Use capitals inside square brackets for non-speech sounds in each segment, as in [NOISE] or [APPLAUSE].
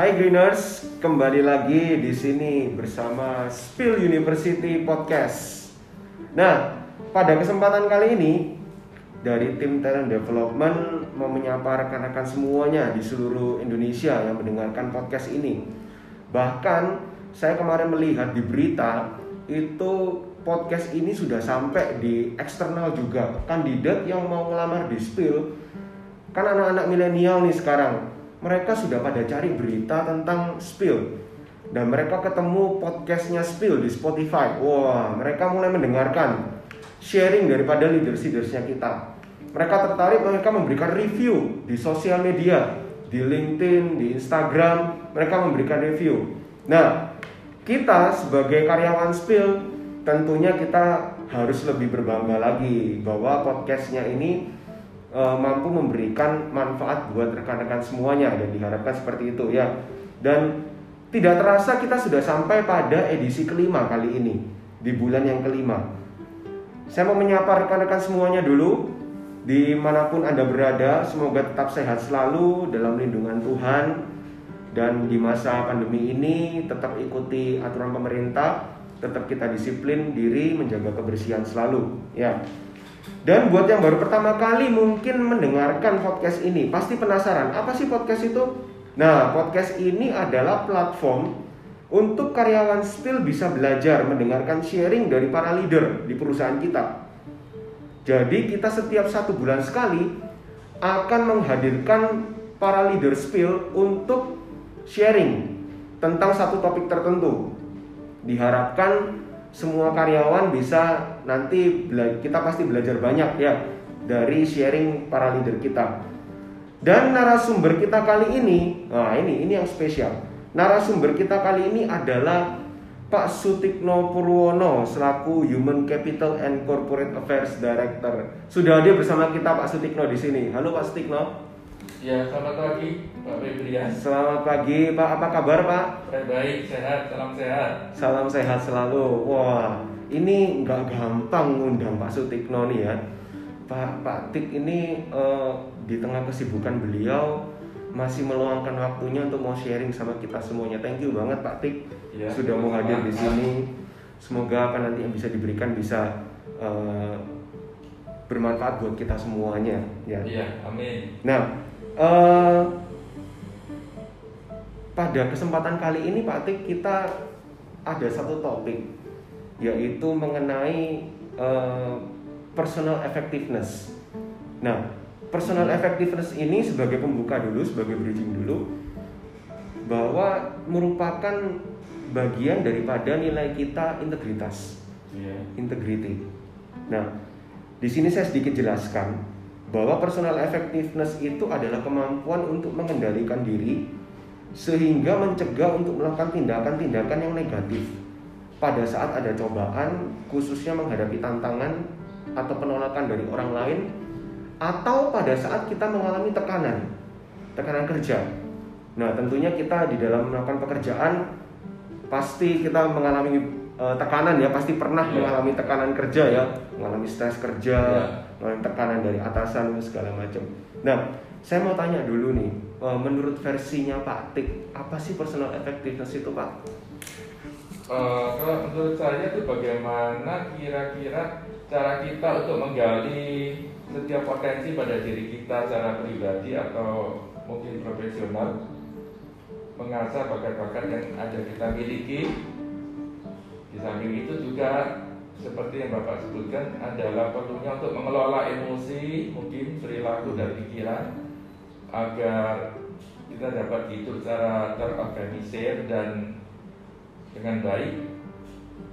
Hai Greeners, kembali lagi di sini bersama Spill University Podcast. Nah, pada kesempatan kali ini dari tim talent development mau menyapa rekan-rekan semuanya di seluruh Indonesia yang mendengarkan podcast ini. Bahkan saya kemarin melihat di berita itu podcast ini sudah sampai di eksternal juga. Kandidat yang mau ngelamar di Spill kan anak-anak milenial nih sekarang mereka sudah pada cari berita tentang Spill dan mereka ketemu podcastnya Spill di Spotify. Wah, mereka mulai mendengarkan sharing daripada leaders-leadersnya kita. Mereka tertarik, mereka memberikan review di sosial media, di LinkedIn, di Instagram, mereka memberikan review. Nah, kita sebagai karyawan Spill tentunya kita harus lebih berbangga lagi bahwa podcastnya ini e, mampu memberikan manfaat buat rekan-rekan semuanya dan diharapkan seperti itu ya. Dan tidak terasa kita sudah sampai pada edisi kelima kali ini di bulan yang kelima. Saya mau menyapa rekan-rekan semuanya dulu di mana pun anda berada. Semoga tetap sehat selalu dalam lindungan Tuhan dan di masa pandemi ini tetap ikuti aturan pemerintah, tetap kita disiplin diri menjaga kebersihan selalu ya. Dan buat yang baru pertama kali mungkin mendengarkan podcast ini, pasti penasaran, apa sih podcast itu? Nah, podcast ini adalah platform untuk karyawan Spill bisa belajar mendengarkan sharing dari para leader di perusahaan kita. Jadi kita setiap satu bulan sekali akan menghadirkan para leader Spill untuk sharing tentang satu topik tertentu. Diharapkan semua karyawan bisa nanti kita pasti belajar banyak ya dari sharing para leader kita. Dan narasumber kita kali ini, nah ini ini yang spesial. Narasumber kita kali ini adalah Pak Sutikno Purwono selaku Human Capital and Corporate Affairs Director. Sudah hadir bersama kita Pak Sutikno di sini. Halo Pak Sutikno. Ya, selamat pagi Pak Febrian. Selamat pagi Pak, apa kabar Pak? Baik, baik, sehat, salam sehat. Salam sehat selalu. Wah, ini nggak gampang ngundang Pak Sutikno nih ya. Pak Pak Tik ini uh, di tengah kesibukan beliau masih meluangkan waktunya untuk mau sharing sama kita semuanya. Thank you banget Pak Tik ya, sudah mau hadir di sini. Semoga apa nanti yang bisa diberikan bisa uh, bermanfaat buat kita semuanya ya. Iya, amin. Nah, uh, pada kesempatan kali ini Pak Tik kita ada satu topik yaitu mengenai uh, personal effectiveness. Nah, personal hmm. effectiveness ini sebagai pembuka dulu, sebagai bridging dulu, bahwa merupakan bagian daripada nilai kita integritas, yeah. integrity. Nah, di sini saya sedikit jelaskan bahwa personal effectiveness itu adalah kemampuan untuk mengendalikan diri sehingga mencegah untuk melakukan tindakan-tindakan yang negatif. Pada saat ada cobaan khususnya menghadapi tantangan atau penolakan dari orang lain atau pada saat kita mengalami tekanan tekanan kerja. Nah tentunya kita di dalam melakukan pekerjaan pasti kita mengalami uh, tekanan ya pasti pernah yeah. mengalami tekanan kerja ya mengalami stres kerja yeah tekanan dari atasan segala macam. Nah, saya mau tanya dulu nih, eh, menurut versinya Pak Tik, apa sih personal effectiveness itu Pak? Uh, kalau menurut saya itu bagaimana kira-kira cara kita untuk menggali setiap potensi pada diri kita secara pribadi atau mungkin profesional mengasah bakat-bakat yang ada kita miliki di samping itu juga seperti yang Bapak sebutkan adalah perlunya untuk mengelola emosi, mungkin perilaku dan pikiran agar kita dapat hidup secara terorganisir dan dengan baik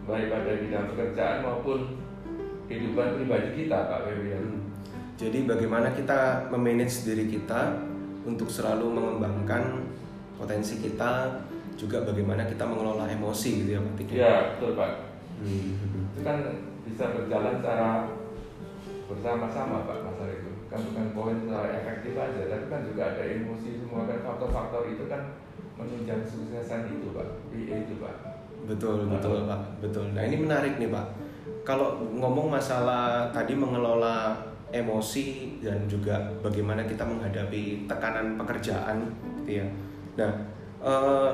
baik pada bidang pekerjaan maupun kehidupan pribadi kita Pak. Hmm. Jadi bagaimana kita memanage diri kita untuk selalu mengembangkan potensi kita juga bagaimana kita mengelola emosi gitu ya Pak Ya betul Pak. Hmm itu kan bisa berjalan secara bersama-sama Pak Mas itu kan bukan poin secara efektif aja tapi kan juga ada emosi semua kan faktor-faktor itu kan menunjang suksesan itu Pak PA itu Pak. Betul betul Pak. Betul. Nah ini menarik nih Pak. Kalau ngomong masalah tadi mengelola emosi dan juga bagaimana kita menghadapi tekanan pekerjaan gitu ya. Nah eh,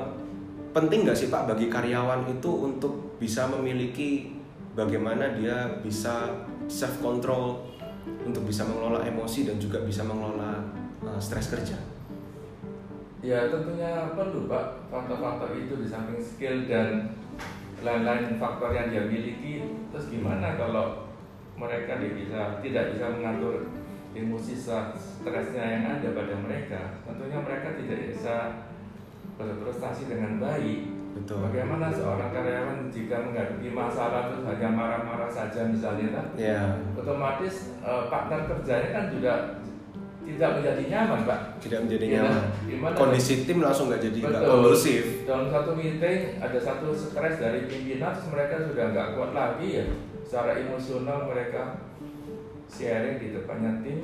penting nggak sih Pak bagi karyawan itu untuk bisa memiliki bagaimana dia bisa self control untuk bisa mengelola emosi dan juga bisa mengelola eh, stres kerja. Ya tentunya perlu Pak faktor-faktor itu di samping skill dan lain-lain faktor yang dia miliki. Terus gimana kalau mereka bisa tidak bisa mengatur emosi stresnya yang ada pada mereka? Tentunya mereka tidak bisa berprestasi dengan baik Betul. bagaimana seorang karyawan jika menghadapi masalah terus hanya marah-marah saja misalnya kan Ya, otomatis eh, partner kerjanya kan juga tidak menjadi nyaman Pak tidak menjadi Iya, nyaman. gimana? Kondisi tim langsung nggak jadi nggak kondusif. dalam satu meeting ada satu stres dari pimpinan mereka sudah nggak kuat lagi ya secara emosional mereka sharing di depannya tim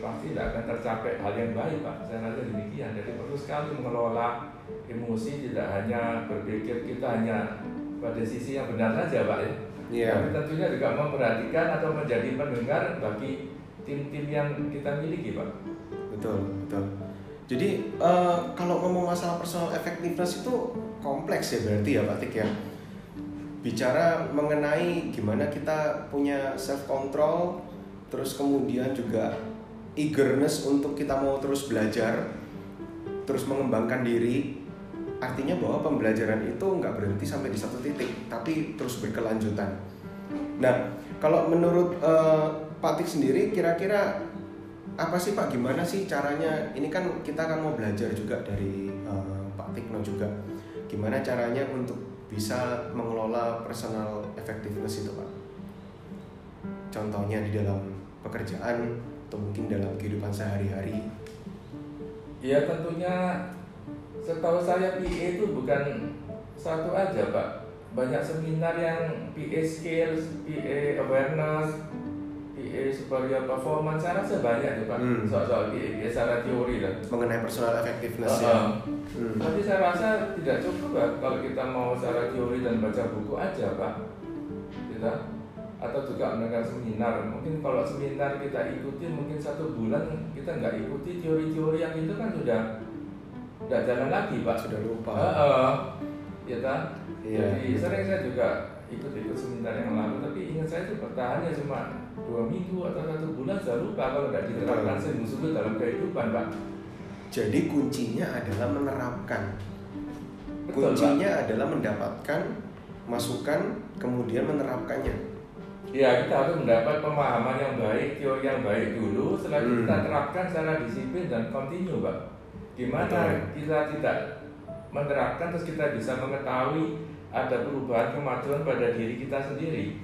pasti tidak akan tercapai hal yang baik pak saya rasa demikian jadi perlu sekali mengelola emosi tidak hanya berpikir kita hanya pada sisi yang benar saja pak ya Iya. tapi tentunya juga memperhatikan atau menjadi pendengar bagi tim-tim yang kita miliki pak Betul, betul. Jadi eh, kalau ngomong masalah personal effectiveness itu kompleks ya berarti ya Pak Tik ya. Bicara mengenai gimana kita punya self control, terus kemudian juga eagerness untuk kita mau terus belajar, terus mengembangkan diri. Artinya bahwa pembelajaran itu nggak berhenti sampai di satu titik, tapi terus berkelanjutan. Nah, kalau menurut eh, Pak Tik sendiri, kira-kira apa sih Pak gimana sih caranya ini kan kita kan mau belajar juga dari eh, Pak Tikno juga gimana caranya untuk bisa mengelola personal effectiveness itu Pak contohnya di dalam pekerjaan atau mungkin dalam kehidupan sehari-hari Ya tentunya setahu saya PA itu bukan satu aja Pak Banyak seminar yang PA skills, PA awareness, PA superior performance Saya rasa banyak tuh Pak Hmm. soal-soal PA, PA secara teori lah mengenai personal effectiveness Uh-uh. ya Hmm. Tapi saya rasa tidak cukup Pak Kalau kita mau secara teori dan baca buku aja Pak Kita atau juga mendengar seminar mungkin kalau seminar kita ikuti mungkin satu bulan kita nggak ikuti teori-teori yang itu kan sudah nggak jalan lagi pak. Sudah lupa. Heeh. ya kan Iya. jadi sering saya juga ikut-ikut seminar yang lalu tapi ingat saya itu bertahannya cuma dua minggu atau satu bulan saya lupa kalau nggak diterapkan sungguh-sungguh dalam kehidupan pak. Jadi kuncinya adalah menerapkan. Betul, kuncinya adalah mendapatkan masukan kemudian menerapkannya Ya kita harus mendapat pemahaman yang baik, teori yang baik dulu, setelah Hmm. kita terapkan secara disiplin dan kontinu, Pak. Gimana Betul. kita tidak menerapkan terus kita bisa mengetahui ada perubahan kemajuan pada diri kita sendiri.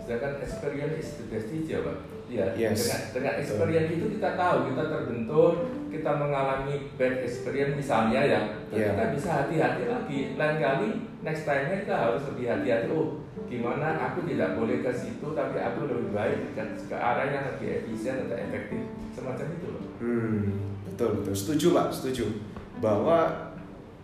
Sedangkan experience is the best teacher, Pak. Ya, Yes. dengan, dengan Betul. experience itu kita tahu, kita terbentur, kita mengalami bad experience misalnya ya, Yeah. kita bisa hati-hati lagi. Lain kali, next time-nya kita harus lebih hati-hati. Oh, gimana aku tidak boleh ke situ, tapi aku lebih baik ke, ke arah yang lebih efisien atau efektif, semacam itu loh. Hmm, betul betul. Setuju pak, setuju. Bahwa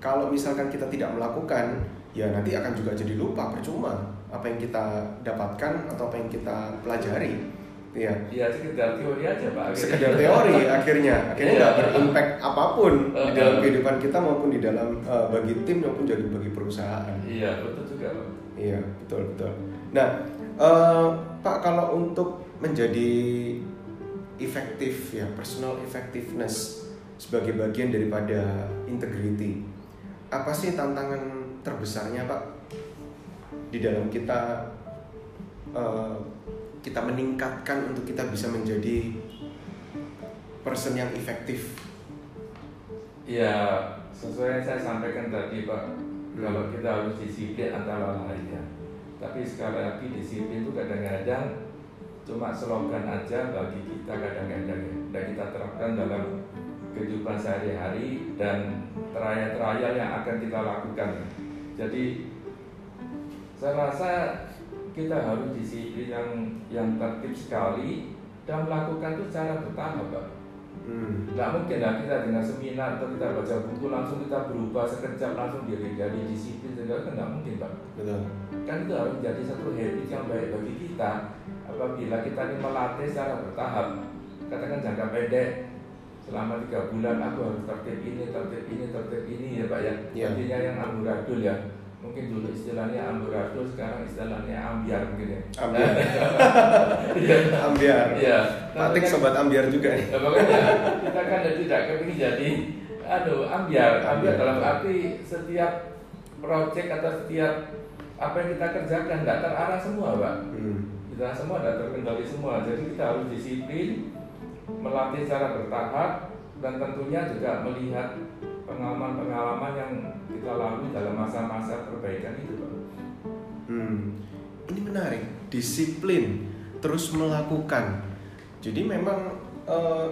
kalau misalkan kita tidak melakukan, ya nanti akan juga jadi lupa, percuma apa yang kita dapatkan atau apa yang kita pelajari. Ya, Ya sekedar teori aja pak. sekedar teori [LAUGHS] akhirnya, akhirnya Iya. nggak berimpact apa pun di Uh-uh. dalam kehidupan kita maupun di dalam eh, bagi tim maupun jadi bagi perusahaan. Iya betul juga pak. Iya, betul betul. Nah, eh, Pak kalau untuk menjadi efektif ya, personal effectiveness sebagai bagian daripada integrity, apa sih tantangan terbesarnya Pak di dalam kita eh, kita meningkatkan untuk kita bisa menjadi person yang efektif? Ya sesuai yang saya sampaikan tadi pak, kalau kita harus disiplin antara lainnya. Tapi sekali lagi disiplin itu kadang-kadang cuma slogan aja bagi kita kadang-kadang ya. Dan kita terapkan dalam kehidupan sehari-hari dan trial-trial yang akan kita lakukan. Jadi saya rasa kita harus disiplin yang yang tertib sekali dan melakukan itu secara bertahap pak. Hmm. Nggak mungkin lah kita dengan seminar atau kita baca buku langsung kita berubah sekejap langsung diri dari disiplin segala kan nggak mungkin pak. Betul. Kan itu harus menjadi satu habit yang baik bagi kita apabila kita ini melatih secara bertahap. Katakan jangka pendek selama tiga bulan aku harus tertib ini, tertib ini, tertib ini ya Pak ya. Iya. Artinya yang amburadul ya. Mungkin dulu istilahnya amburadul, sekarang istilahnya ambiar mungkin ya. Ambiar. Iya. [LAUGHS] ambiar. Iya. Patik kan- sobat ambiar juga nih. Ya, makanya kita kan tidak kepingin jadi aduh ambiar ambiar Ambiar. dalam arti setiap proyek atau setiap apa yang kita kerjakan tidak terarah semua pak Hmm. kita semua tidak terkendali semua jadi kita harus disiplin melatih secara bertahap dan tentunya juga melihat pengalaman-pengalaman yang kita lalui dalam masa-masa perbaikan itu Hmm, ini menarik, disiplin, terus melakukan. Jadi memang eh,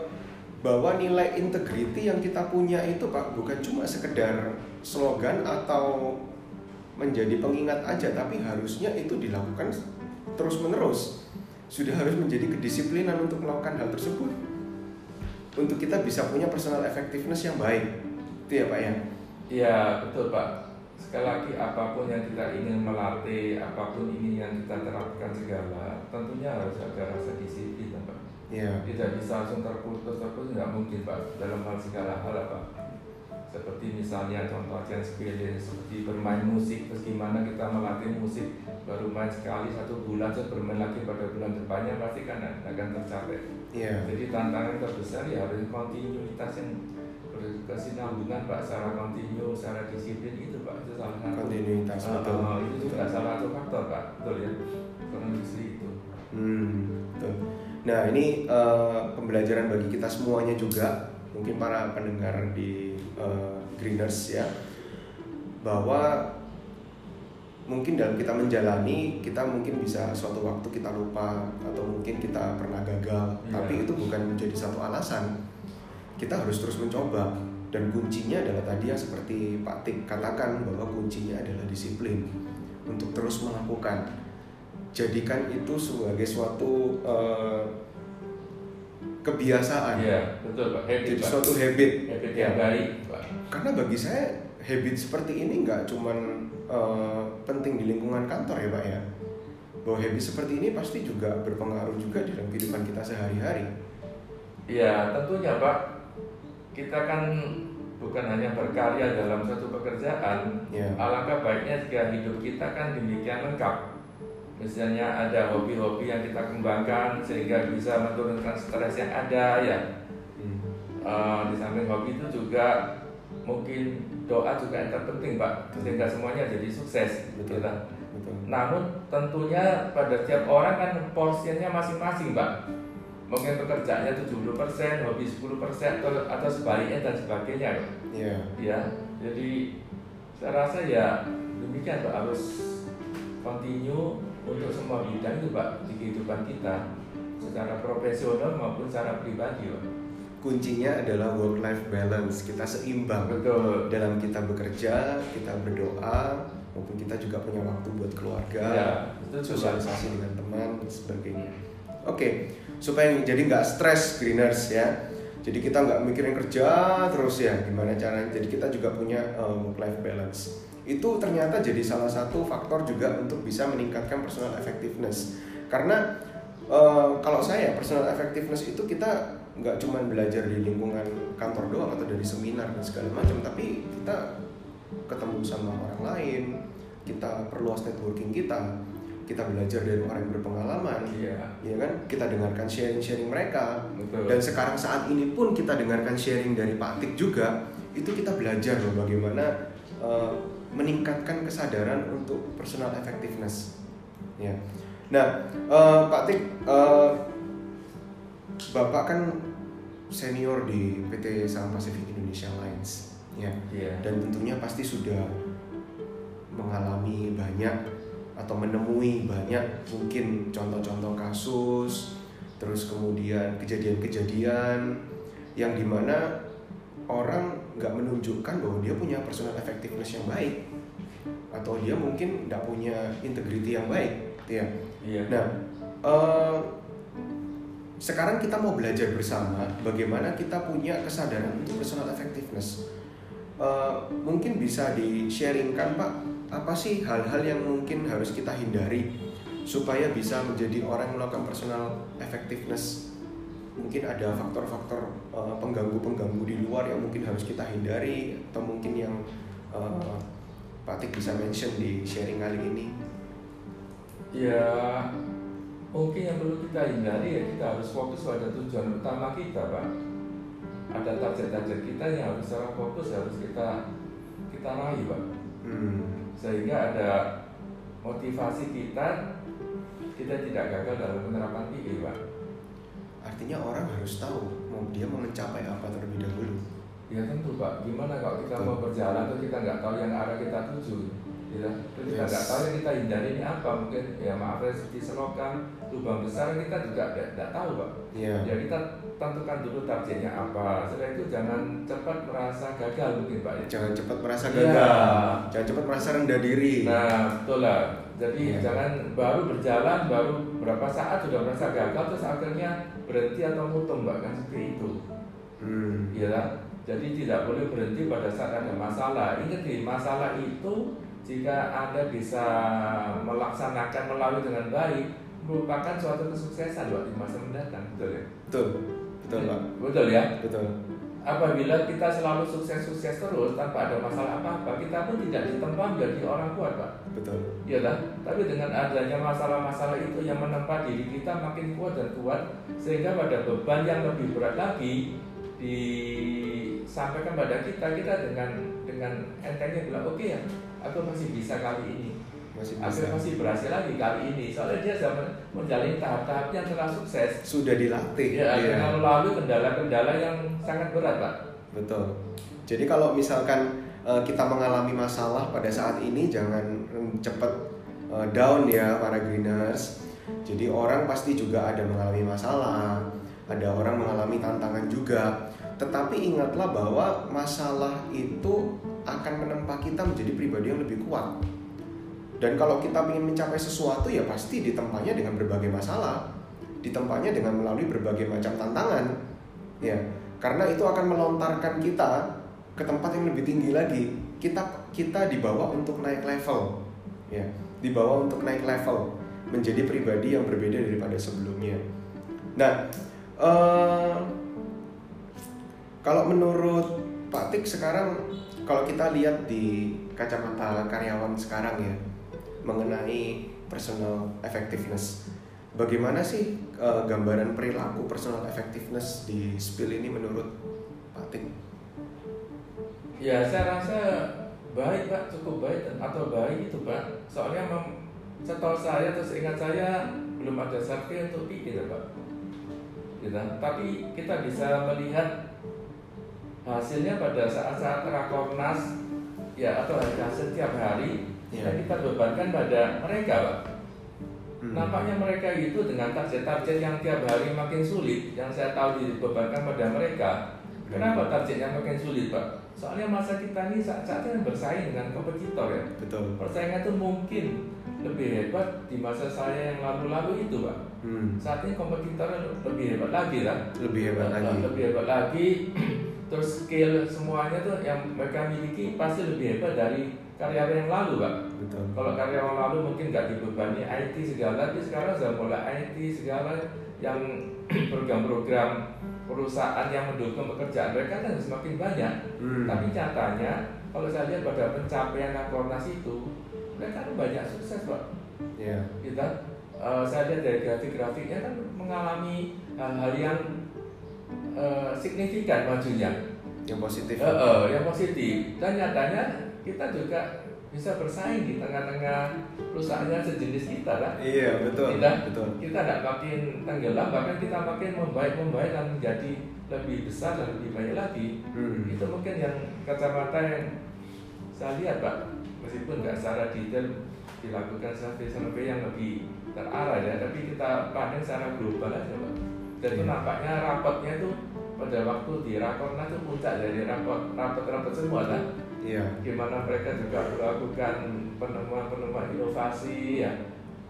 bahwa nilai integriti yang kita punya itu Pak bukan cuma sekedar slogan atau menjadi pengingat aja, tapi harusnya itu dilakukan terus menerus. Sudah harus menjadi kedisiplinan untuk melakukan hal tersebut. Untuk kita bisa punya personal effectiveness yang baik, itu ya Pak ya. Iya betul Pak. Sekali lagi apa pun yang kita ingin melatih, apa pun ini yang kita terapkan segala, tentunya harus ada rasa disiplin Pak. Iya. Tidak bisa langsung terputus terputus nggak mungkin Pak dalam hal segala hal Pak. Seperti misalnya contoh yang sepele seperti bermain musik, terus gimana kita melatih musik baru main sekali satu bulan terus bermain lagi pada bulan depannya pasti kan akan tercapai. Iya. Jadi tantangan terbesar ya harus kontinuitas yang berkesinambungan Pak secara kontinu, secara disiplin itu Pak itu salah satu. Kontinuitas, betul. ah, itu juga salah satu faktor Pak, betul ya. Karena industri itu. Hmm, betul. Nah ini eh, pembelajaran bagi kita semuanya juga, mungkin para pendengar di eh, Greeners ya, bahwa mungkin dalam kita menjalani kita mungkin bisa suatu waktu kita lupa atau mungkin kita pernah gagal, Iya. tapi itu bukan menjadi satu alasan. Kita harus terus mencoba dan kuncinya adalah tadi yang seperti Pak Tik katakan bahwa kuncinya adalah disiplin untuk terus melakukan jadikan itu sebagai suatu eh, kebiasaan Iya, betul Pak. Habit, jadi Pak. suatu habit habit yang baik Pak. karena bagi saya habit seperti ini nggak cuman eh, penting di lingkungan kantor ya pak ya bahwa habit seperti ini pasti juga berpengaruh juga dalam kehidupan kita sehari-hari Iya, tentunya Pak. Kita kan bukan hanya berkarya dalam suatu pekerjaan, ya alangkah baiknya jika hidup kita kan demikian lengkap. Misalnya ada hobi-hobi yang kita kembangkan sehingga bisa menurunkan stres yang ada ya. Hmm. Eh, di samping hobi itu juga mungkin doa juga yang terpenting Pak sehingga semuanya jadi sukses Betul. gitu. betul Namun tentunya pada tiap orang kan porsinya masing-masing Pak Mungkin pekerjaannya 70%, hobi 10% atau, atau sebaliknya dan sebagainya ya Ya, jadi saya rasa ya demikian Pak. Harus continue untuk semua bidang itu Pak di kehidupan kita secara profesional maupun secara pribadi Pak. kuncinya adalah work life balance. Kita seimbang Betul. dalam kita bekerja kita berdoa maupun kita juga punya waktu buat keluarga Ya, sosialisasi dengan teman dan sebagainya. Oke supaya jadi nggak stres greeners ya. Jadi kita nggak mikirin kerja terus ya. Gimana caranya? Jadi kita juga punya work life balance. Itu ternyata jadi salah satu faktor juga untuk bisa meningkatkan personal effectiveness. Karena eh, kalau saya personal effectiveness itu kita nggak cuma belajar di lingkungan kantor doang atau dari seminar dan segala macam tapi kita ketemu sama orang lain kita perluas networking kita kita belajar dari orang yang berpengalaman Iya, ya kan? Kita dengarkan sharing-sharing mereka. Betul. dan sekarang saat ini pun kita dengarkan sharing dari Pak Tik juga itu kita belajar loh bagaimana eh, meningkatkan kesadaran untuk personal effectiveness. Ya. Nah eh, Pak Tik eh, Bapak kan senior di PT Saham Pasifik Indonesia Lines ya. Iya. dan tentunya pasti sudah mengalami banyak atau menemui banyak mungkin contoh-contoh kasus terus kemudian kejadian-kejadian yang di mana orang nggak menunjukkan bahwa dia punya personal effectiveness yang baik atau dia mungkin nggak punya integrity yang baik ya Iya. Nah, eh, sekarang kita mau belajar bersama bagaimana kita punya kesadaran untuk personal effectiveness. Eh, mungkin bisa di-sharingkan Pak, apa sih hal-hal yang mungkin harus kita hindari supaya bisa menjadi orang yang melakukan personal effectiveness mungkin ada faktor-faktor uh, pengganggu-pengganggu di luar yang mungkin harus kita hindari atau mungkin yang uh, Pak Tik bisa mention di sharing kali ini? Ya mungkin yang perlu kita hindari ya kita harus fokus pada tujuan utama kita pak ada target-target kita yang harus secara fokus harus kita kita raih pak hmm. Sehingga ada motivasi kita kita tidak gagal dalam penerapan PI pak. Artinya orang harus tahu mau dia mau mencapai apa terlebih dahulu. Ya tentu pak. Gimana kalau kita mau berjalan tuh kita nggak tahu yang arah kita tuju ya kita nggak yes. tahu yang kita hindari ini apa mungkin ya maaf ya seperti selokan lubang besar kita juga tidak tahu pak yeah. ya kita tentukan dulu targetnya apa setelah itu jangan cepat merasa gagal mungkin pak ya. jangan cepat merasa iya. gagal yeah. jangan cepat merasa rendah diri nah betul lah jadi yeah. jangan baru berjalan baru berapa saat sudah merasa gagal terus akhirnya berhenti atau mutung mbak kan seperti itu hmm. ya jadi tidak boleh berhenti pada saat ada masalah ingat nih masalah itu jika Anda bisa melaksanakan melalui dengan baik merupakan suatu kesuksesan buat di masa mendatang. Betul ya? Betul. Betul pak. Betul ya? Betul. Apabila kita selalu sukses-sukses terus tanpa ada masalah apa-apa kita pun tidak ditempa menjadi orang kuat pak. Betul. Iya kan tapi dengan adanya masalah-masalah itu yang menempa diri kita makin kuat dan kuat sehingga pada beban yang lebih berat lagi disampaikan pada kita kita dengan dengan entengnya bilang oke okay ya aku masih bisa kali ini. Masih bisa. aku masih berhasil lagi kali ini. Soalnya dia sudah menjalani tahap-tahapnya setelah sukses. Sudah dilatih. Ya, ya. dengan melalui kendala-kendala yang sangat berat pak. Betul. Jadi kalau misalkan uh, kita mengalami masalah pada saat ini jangan cepat uh, down ya para greeners. Jadi orang pasti juga ada mengalami masalah ada orang mengalami tantangan juga. Tetapi ingatlah bahwa masalah itu akan menempa kita menjadi pribadi yang lebih kuat. Dan kalau kita ingin mencapai sesuatu ya pasti ditempanya dengan berbagai masalah, ditempanya dengan melalui berbagai macam tantangan. Ya, karena itu akan melontarkan kita ke tempat yang lebih tinggi lagi. Kita kita dibawa untuk naik level. Ya, dibawa untuk naik level menjadi pribadi yang berbeda daripada sebelumnya. Nah, uh, kalau menurut Pak Tik sekarang kalau kita lihat di kacamata karyawan sekarang ya mengenai personal effectiveness, bagaimana sih uh, gambaran perilaku personal effectiveness di spill ini menurut Pak Tik? Ya saya rasa baik Pak, cukup baik atau baik itu Pak. Soalnya mem, setahu saya atau seingat saya belum ada survei untuk pikir Pak. Gitu. Tapi kita bisa melihat hasilnya pada saat-saat rakornas ya atau hasil setiap hari ya. kita bebankan pada mereka pak. Hmm. nampaknya mereka itu dengan target-target yang tiap hari makin sulit yang saya tahu dibebankan pada mereka. Hmm. kenapa targetnya makin sulit pak? Soalnya masa kita ini saat-saatnya bersaing dengan kompetitor ya. Betul. Persaingan itu mungkin lebih hebat di masa saya yang lalu-lalu itu pak. Hmm. saat ini kompetitor lebih hebat lagi lah lebih hebat lagi. lebih hebat lagi terus skill semuanya tuh yang mereka miliki pasti lebih hebat dari karyawan yang lalu pak. Betul. Kalau karyawan lalu mungkin nggak dibebani IT segala, tapi sekarang sudah mulai IT segala yang [CLEARS THROAT] program-program perusahaan yang mendukung pekerjaan mereka kan semakin banyak. Hmm. Tapi nyatanya kalau saya lihat pada pencapaian Nakornas itu mereka kan banyak sukses pak. Yeah. Kita uh, saya lihat dari grafik-grafiknya kan mengalami hal-hal yang uh, signifikan majunya. Yang positif. Uh, uh, yang positif. Dan nyatanya kita juga bisa bersaing di tengah-tengah perusahaan sejenis kita kan? Iya betul. Kita, betul. Kita tidak makin tenggelam, bahkan kita makin membaik membaik dan menjadi lebih besar dan lebih banyak lagi. Hmm. Itu mungkin yang kacamata yang saya lihat pak, meskipun nggak secara detail dilakukan survei-survei yang lebih terarah ya, tapi kita pandang secara global aja pak dan itu nampaknya rapatnya tuh pada waktu di rakornas itu puncak dari rapot rapat-rapat semua kan iya. Gimana mereka juga melakukan penemuan-penemuan inovasi ya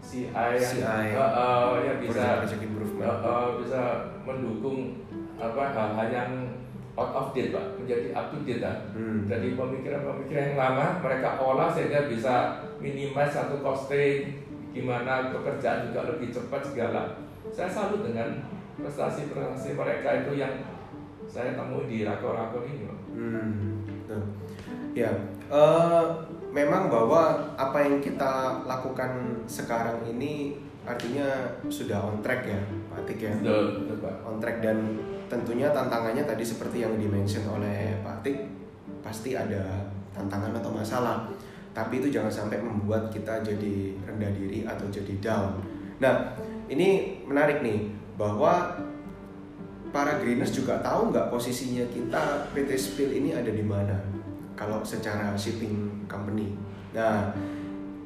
CI yang CI, uh, uh, yang bisa uh, uh, bisa mendukung apa hal-hal yang out of date pak. Menjadi up to date kan? hmm. jadi pemikiran-pemikiran yang lama mereka olah sehingga bisa minimize satu costing gimana pekerjaan juga lebih cepat segala. Saya salut dengan prestasi-prestasi mereka itu yang saya temui di rakor-rakor ini. Hmm, betul. Ya, eh, memang bahwa apa yang kita lakukan sekarang ini artinya sudah on track ya, Pak Atik ya. Betul, betul Pak. On track dan tentunya tantangannya tadi seperti yang dimention oleh Pak Atik pasti ada tantangan atau masalah. Tapi itu jangan sampai membuat kita jadi rendah diri atau jadi down. Nah, ini menarik nih bahwa para greeners juga tahu nggak posisinya kita PT Spill ini ada di mana kalau secara shipping company. Nah,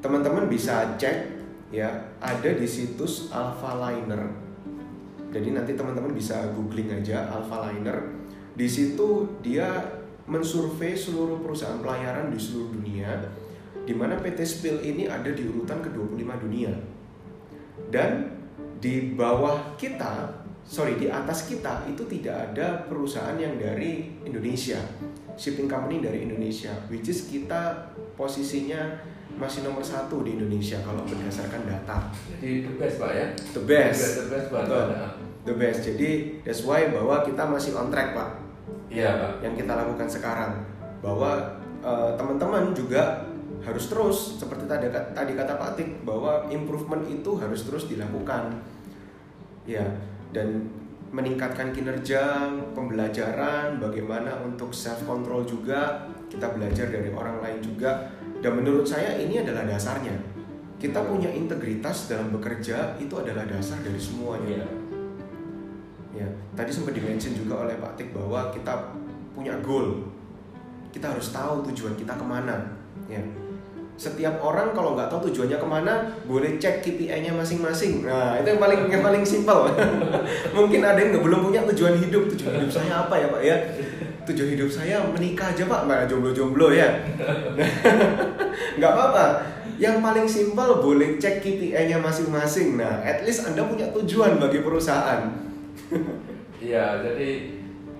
teman-teman bisa cek ya ada di situs Alpha Liner. Jadi nanti teman-teman bisa googling aja Alpha Liner. Di situ dia mensurvei seluruh perusahaan pelayaran di seluruh dunia di mana PT Spill ini ada di urutan ke-25 dunia. Dan di bawah kita, sorry di atas kita itu tidak ada perusahaan yang dari Indonesia, shipping company dari Indonesia, which is kita posisinya masih nomor satu di Indonesia kalau berdasarkan data. Jadi the best Pak ya. The best, The best Pak. Betul. the best. Jadi that's why bahwa kita masih on track pak. Iya Pak. Yang kita lakukan sekarang bahwa eh, teman-teman juga harus terus. Seperti tadi tadi kata Pak Atik bahwa improvement itu harus terus dilakukan. Ya dan meningkatkan kinerja pembelajaran bagaimana untuk self control juga kita belajar dari orang lain juga. Dan menurut saya ini adalah dasarnya. Kita punya integritas dalam bekerja itu adalah dasar dari semuanya. Iya. ya tadi sempat dimention juga oleh Pak Tik bahwa kita punya goal. Kita harus tahu tujuan kita ke mana. Ya setiap orang kalau nggak tahu tujuannya ke mana boleh cek KPI-nya masing-masing. Nah itu yang paling yang paling simpel. [LAUGHS] Mungkin ada yang belum punya tujuan hidup. Tujuan hidup saya apa ya pak ya? Tujuan hidup saya menikah aja pak. Nggak jomblo-jomblo ya. [LAUGHS] Nggak apa-apa. Yang paling simpel boleh cek KPI-nya masing-masing. Nah at least anda punya tujuan bagi perusahaan. [LAUGHS] Iya, jadi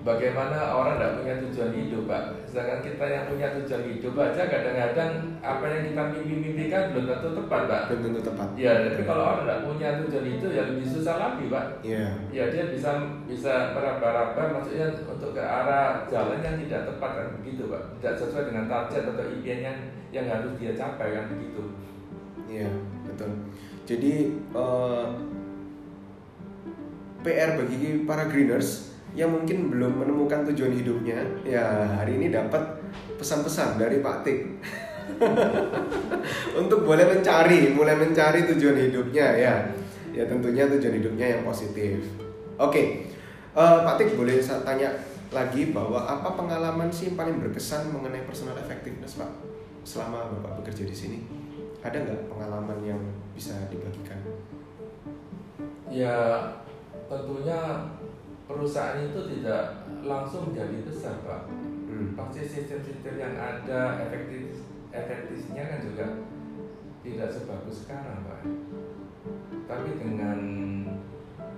bagaimana orang tidak punya tujuan hidup, Pak. Sedangkan kita yang punya tujuan hidup aja kadang-kadang apa yang kita mimpi-mimpikan belum tentu tepat, Pak. belum tentu tepat Ya, jadi kalau orang tidak punya tujuan itu ya lebih susah lagi, Pak. Iya. Ya dia bisa bisa meraba-raba, maksudnya untuk ke arah jalan yang tidak tepat kan begitu, Pak. Tidak sesuai dengan target atau impian yang yang harus dia capai kan begitu. Iya, betul. Jadi eh, PR bagi para greeners yang mungkin belum menemukan tujuan hidupnya, ya hari ini dapat pesan-pesan dari Pak Tik [LAUGHS] untuk boleh mencari, mulai mencari tujuan hidupnya ya. Ya tentunya tujuan hidupnya yang positif. Oke, eh, Pak Tik boleh saya tanya lagi bahwa apa pengalaman sih yang paling berkesan mengenai personal effectiveness Pak selama Bapak bekerja di sini? Ada nggak pengalaman yang bisa dibagikan? Ya tentunya perusahaan itu tidak langsung jadi besar, Pak. Hmm. pasti sistem-sistem yang ada efektif efektifnya kan juga tidak sebagus sekarang pak tapi dengan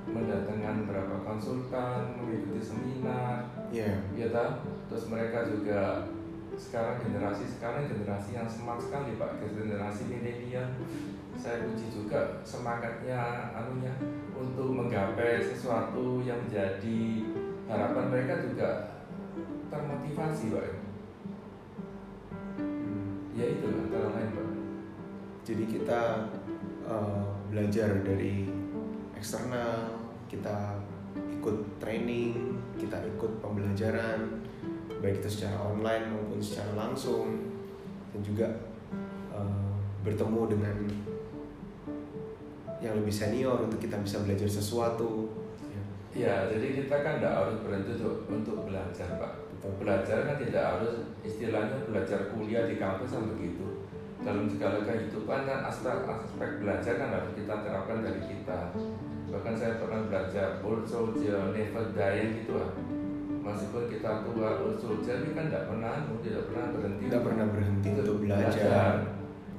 mendatangkan beberapa konsultan mengikuti seminar Iya. ya tak terus mereka juga sekarang generasi sekarang generasi yang smart sekali pak. Generasi milenial. Saya puji juga semangatnya anunya untuk menggapai sesuatu yang menjadi harapan mereka juga termotivasi pak. Hmm. ya itu antara lain pak. Jadi kita eh, belajar dari eksternal, kita ikut training, kita ikut pembelajaran, baik itu secara online maupun secara langsung, dan juga eh, bertemu dengan yang lebih senior untuk kita bisa belajar sesuatu. Ya, ya jadi kita kan tidak harus berhenti untuk, untuk belajar pak betul. belajar kan tidak harus istilahnya belajar kuliah di kampus kan begitu dalam segala kehidupan kan aspek aspek belajar kan harus kita terapkan dari kita bahkan saya pernah belajar soldier never die gitu lah meskipun kita tua soldier ini kan tidak pernah tidak pernah berhenti Tidak pernah berhenti untuk belajar.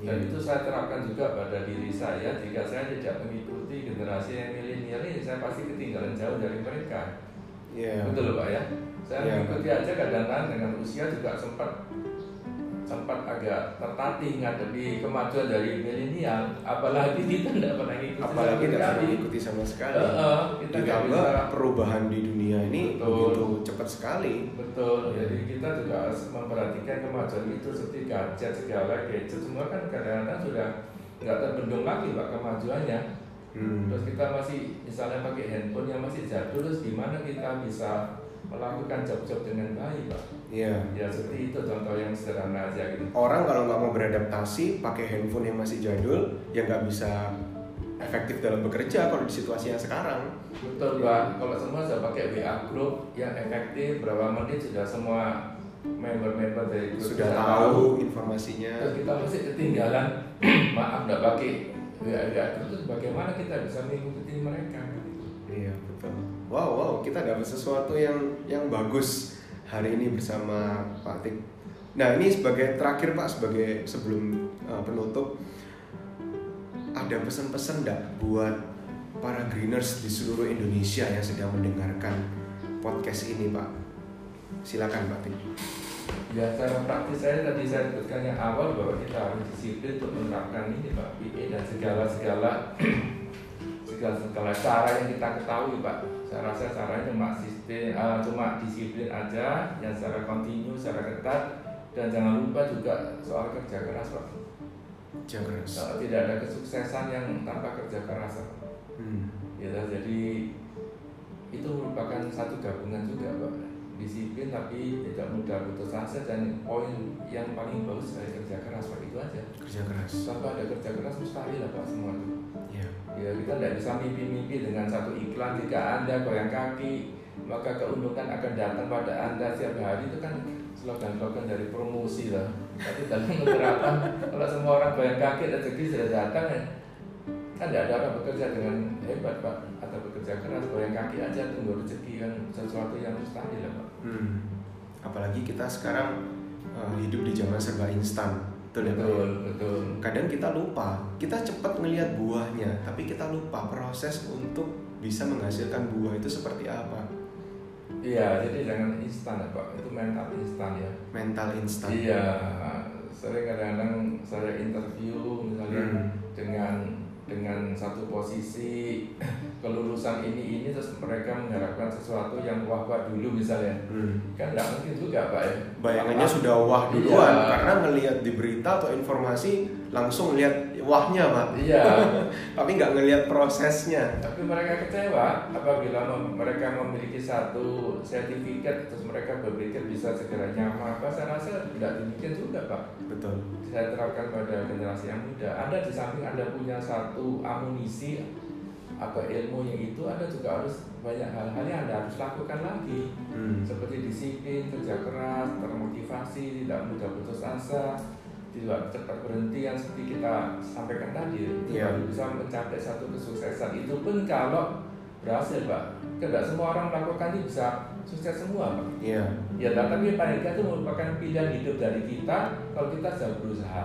dan Iya. itu saya terapkan juga pada diri saya jika saya tidak mengikuti generasi yang milenial ini saya pasti ketinggalan jauh dari mereka Iya. betul loh pak ya saya Iya, mengikuti aja kadang-kadang dengan usia juga sempat sempat agak tertatih ngadepi kemajuan dari milenial, apalagi kita tidak pernah ngikutin apalagi tidak sekali. mengikuti sama sekali Heeh, kita ditambah bisa perubahan di dunia ini Betul. begitu cepat sekali betul. Jadi kita juga harus memperhatikan kemajuan itu seperti gadget segala gadget semua kan kadang-kadang sudah nggak terbendung lagi pak kemajuannya. Hmm. Terus kita masih misalnya pakai handphone yang masih jadul, terus gimana kita bisa melakukan job-job dengan baik pak? Iya. Ya seperti itu contoh yang sederhana aja gitu. orang kalau nggak mau beradaptasi pakai handphone yang masih jadul ya nggak bisa efektif dalam bekerja kalau di situasi yang sekarang Betul Pak, kalau semua sudah pakai WA group yang efektif berapa menit sudah semua member-member dari grup sudah tahu informasinya Terus kita masih ketinggalan, [CLEARS THROAT] maaf nggak pakai WA WA group terus bagaimana kita bisa mengikuti mereka? Iya betul. Wow wow kita dapat sesuatu yang yang bagus hari ini bersama Pak Tik nah ini sebagai terakhir Pak sebagai sebelum uh, penutup ada pesan-pesan enggak buat para greeners di seluruh Indonesia yang sedang mendengarkan podcast ini Pak? Silakan Pak Tik Ya cara praktis saya tadi saya sebutkan yang awal bahwa kita harus disiplin untuk menerapkan ini Pak PE dan segala-segala [CLEARS THROAT] segala-segala cara yang kita ketahui Pak. Saya rasa caranya cuma sistem, eh, cuma disiplin aja yang secara kontinu, secara ketat dan jangan lupa juga soal kerja keras Pak. jangan Kalau tidak ada kesuksesan yang tanpa kerja keras Pak. hmm. Ya, jadi itu merupakan satu gabungan juga Pak. Disiplin tapi tidak mudah putus asa dan poin yang paling bagus dari kerja keras Pak itu aja. kerja keras Tanpa ada kerja keras mustahil lah Pak semua itu. ya Ya kita tidak bisa mimpi-mimpi dengan satu iklan jika Anda goyang kaki maka keuntungan akan datang pada Anda setiap hari itu kan slogan-slogan dari promosi lah. Tapi dalam menerapkan kalau semua orang goyang kaki rezeki sudah datang ya kan tidak ada orang bekerja dengan hebat Pak atau bekerja keras goyang kaki aja tunggu rezeki kan sesuatu yang mustahil lah Pak. Hmm. Apalagi kita sekarang uh, hidup di zaman serba instan, betul ya Pak? Betul, betul. Kadang kita lupa, kita cepat melihat buahnya, tapi kita lupa proses untuk bisa menghasilkan buah itu seperti apa. Iya, jadi jangan instan ya Pak, itu mental instan ya. Mental instan. Iya, sering kadang-kadang saya interview misalnya Hmm. dengan dengan satu posisi kelulusan ini ini terus mereka mengharapkan sesuatu yang wah wah dulu misalnya Hmm. kan nggak mungkin juga pak ya Bayangannya sudah wah duluan Iya. karena ngelihat di berita atau informasi langsung lihat wahnya pak, iya [LAUGHS] tapi nggak ngelihat prosesnya. tapi mereka kecewa apabila mem- mereka memiliki satu sertifikat terus mereka berpikir bisa segera nyamar apa saya rasa tidak demikian juga pak Betul. saya terapkan pada generasi yang muda. Anda di samping Anda punya satu amunisi atau ilmu yang itu, Anda juga harus banyak hal-hal yang Anda harus lakukan lagi. Hmm. Seperti disiplin, kerja keras, termotivasi, tidak mudah putus asa, tidak cepat berhenti yang seperti kita sampaikan tadi. Itu Iya. baru bisa mencapai satu kesuksesan. Itu pun kalau berhasil, Pak. Tidak semua orang melakukan ini bisa sukses semua, Pak. Iya. Ya, tapi paling itu merupakan pilihan hidup dari kita kalau kita sudah berusaha.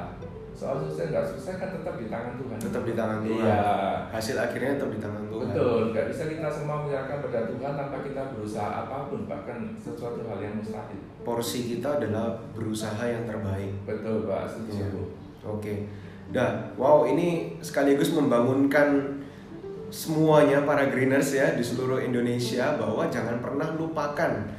Soal sukses nggak sukses kan tetap di tangan Tuhan. Tetap di tangan Tuhan. Iya, Hasil akhirnya tetap di tangan Tuhan. betul. Nggak bisa kita semua menyerahkan pada Tuhan tanpa kita berusaha apa pun, bahkan sesuatu hal yang mustahil. Porsi kita adalah berusaha yang terbaik. Betul, Pak. Iya. Setuju. Oke. Dah, wow ini sekaligus membangunkan semuanya para greeners ya di seluruh Indonesia bahwa jangan pernah lupakan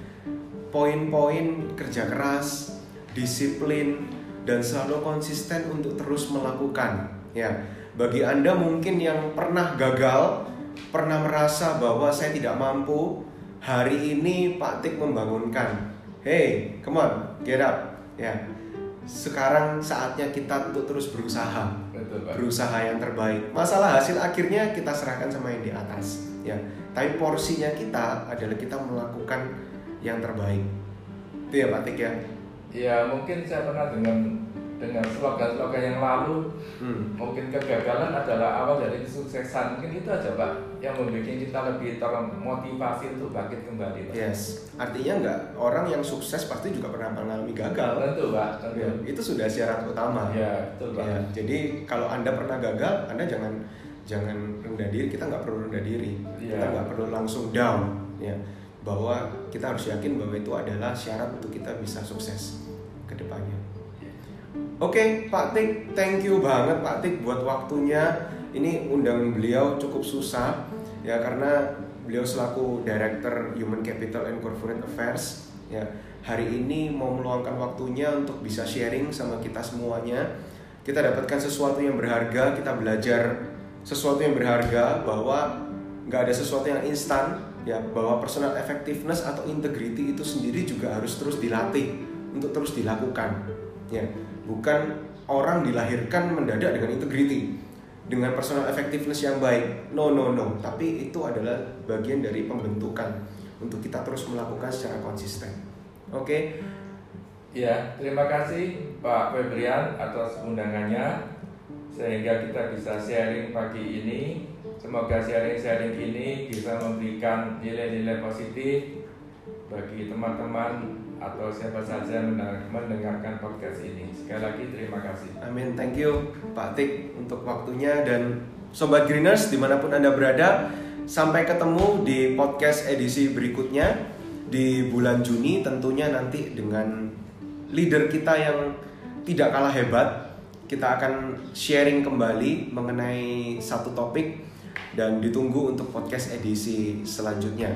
poin-poin kerja keras, disiplin dan selalu konsisten untuk terus melakukan. Ya, bagi Anda mungkin yang pernah gagal, pernah merasa bahwa saya tidak mampu, hari ini Pak Tik membangunkan. Hey, come on, get up. Ya. Sekarang saatnya kita untuk terus berusaha Betul, Pak. berusaha yang terbaik. Masalah hasil akhirnya kita serahkan sama yang di atas, ya. Tapi porsinya kita adalah kita melakukan yang terbaik. Itu ya Pak Tik ya. Ya, mungkin saya pernah dengan dengan slogan-slogan yang lalu Hmm. mungkin kegagalan adalah awal dari kesuksesan mungkin itu aja pak yang membuat kita lebih termotivasi untuk bangkit kembali pak. Yes. Artinya nggak orang yang sukses pasti juga pernah mengalami gagal. tentu pak tentu Ya, itu sudah syarat utama. ya betul pak Ya, jadi kalau anda pernah gagal, anda jangan jangan rendah diri. Kita nggak perlu rendah diri. Iya. Kita nggak perlu langsung down. Ya, bahwa kita harus yakin bahwa itu adalah syarat untuk kita bisa sukses ke depannya. Oke, Pak Tik, thank you banget Pak Tik buat waktunya. Ini undang beliau cukup susah ya karena beliau selaku Director Human Capital and Corporate Affairs ya hari ini mau meluangkan waktunya untuk bisa sharing sama kita semuanya. Kita dapatkan sesuatu yang berharga, kita belajar sesuatu yang berharga bahwa nggak ada sesuatu yang instan ya bahwa personal effectiveness atau integrity itu sendiri juga harus terus dilatih untuk terus dilakukan. Ya bukan orang dilahirkan mendadak dengan integrity dengan personal effectiveness yang baik. No no no. Tapi itu adalah bagian dari pembentukan untuk kita terus melakukan secara konsisten. Oke? Okay? ya terima kasih Pak Febrian atas undangannya. Sehingga kita bisa sharing pagi ini semoga sharing-sharing ini bisa memberikan nilai-nilai positif bagi teman-teman atau siapa saja mendengarkan podcast ini. Sekali lagi terima kasih. Amin, thank you Pak Tik untuk waktunya dan Sobat Greeners di mana pun Anda berada. Sampai ketemu di podcast edisi berikutnya di bulan Juni tentunya nanti dengan leader kita yang tidak kalah hebat. Kita akan sharing kembali mengenai satu topik dan ditunggu untuk podcast edisi selanjutnya.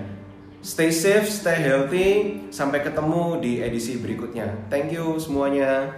Stay safe, stay healthy. Sampai ketemu di edisi berikutnya. Thank you semuanya.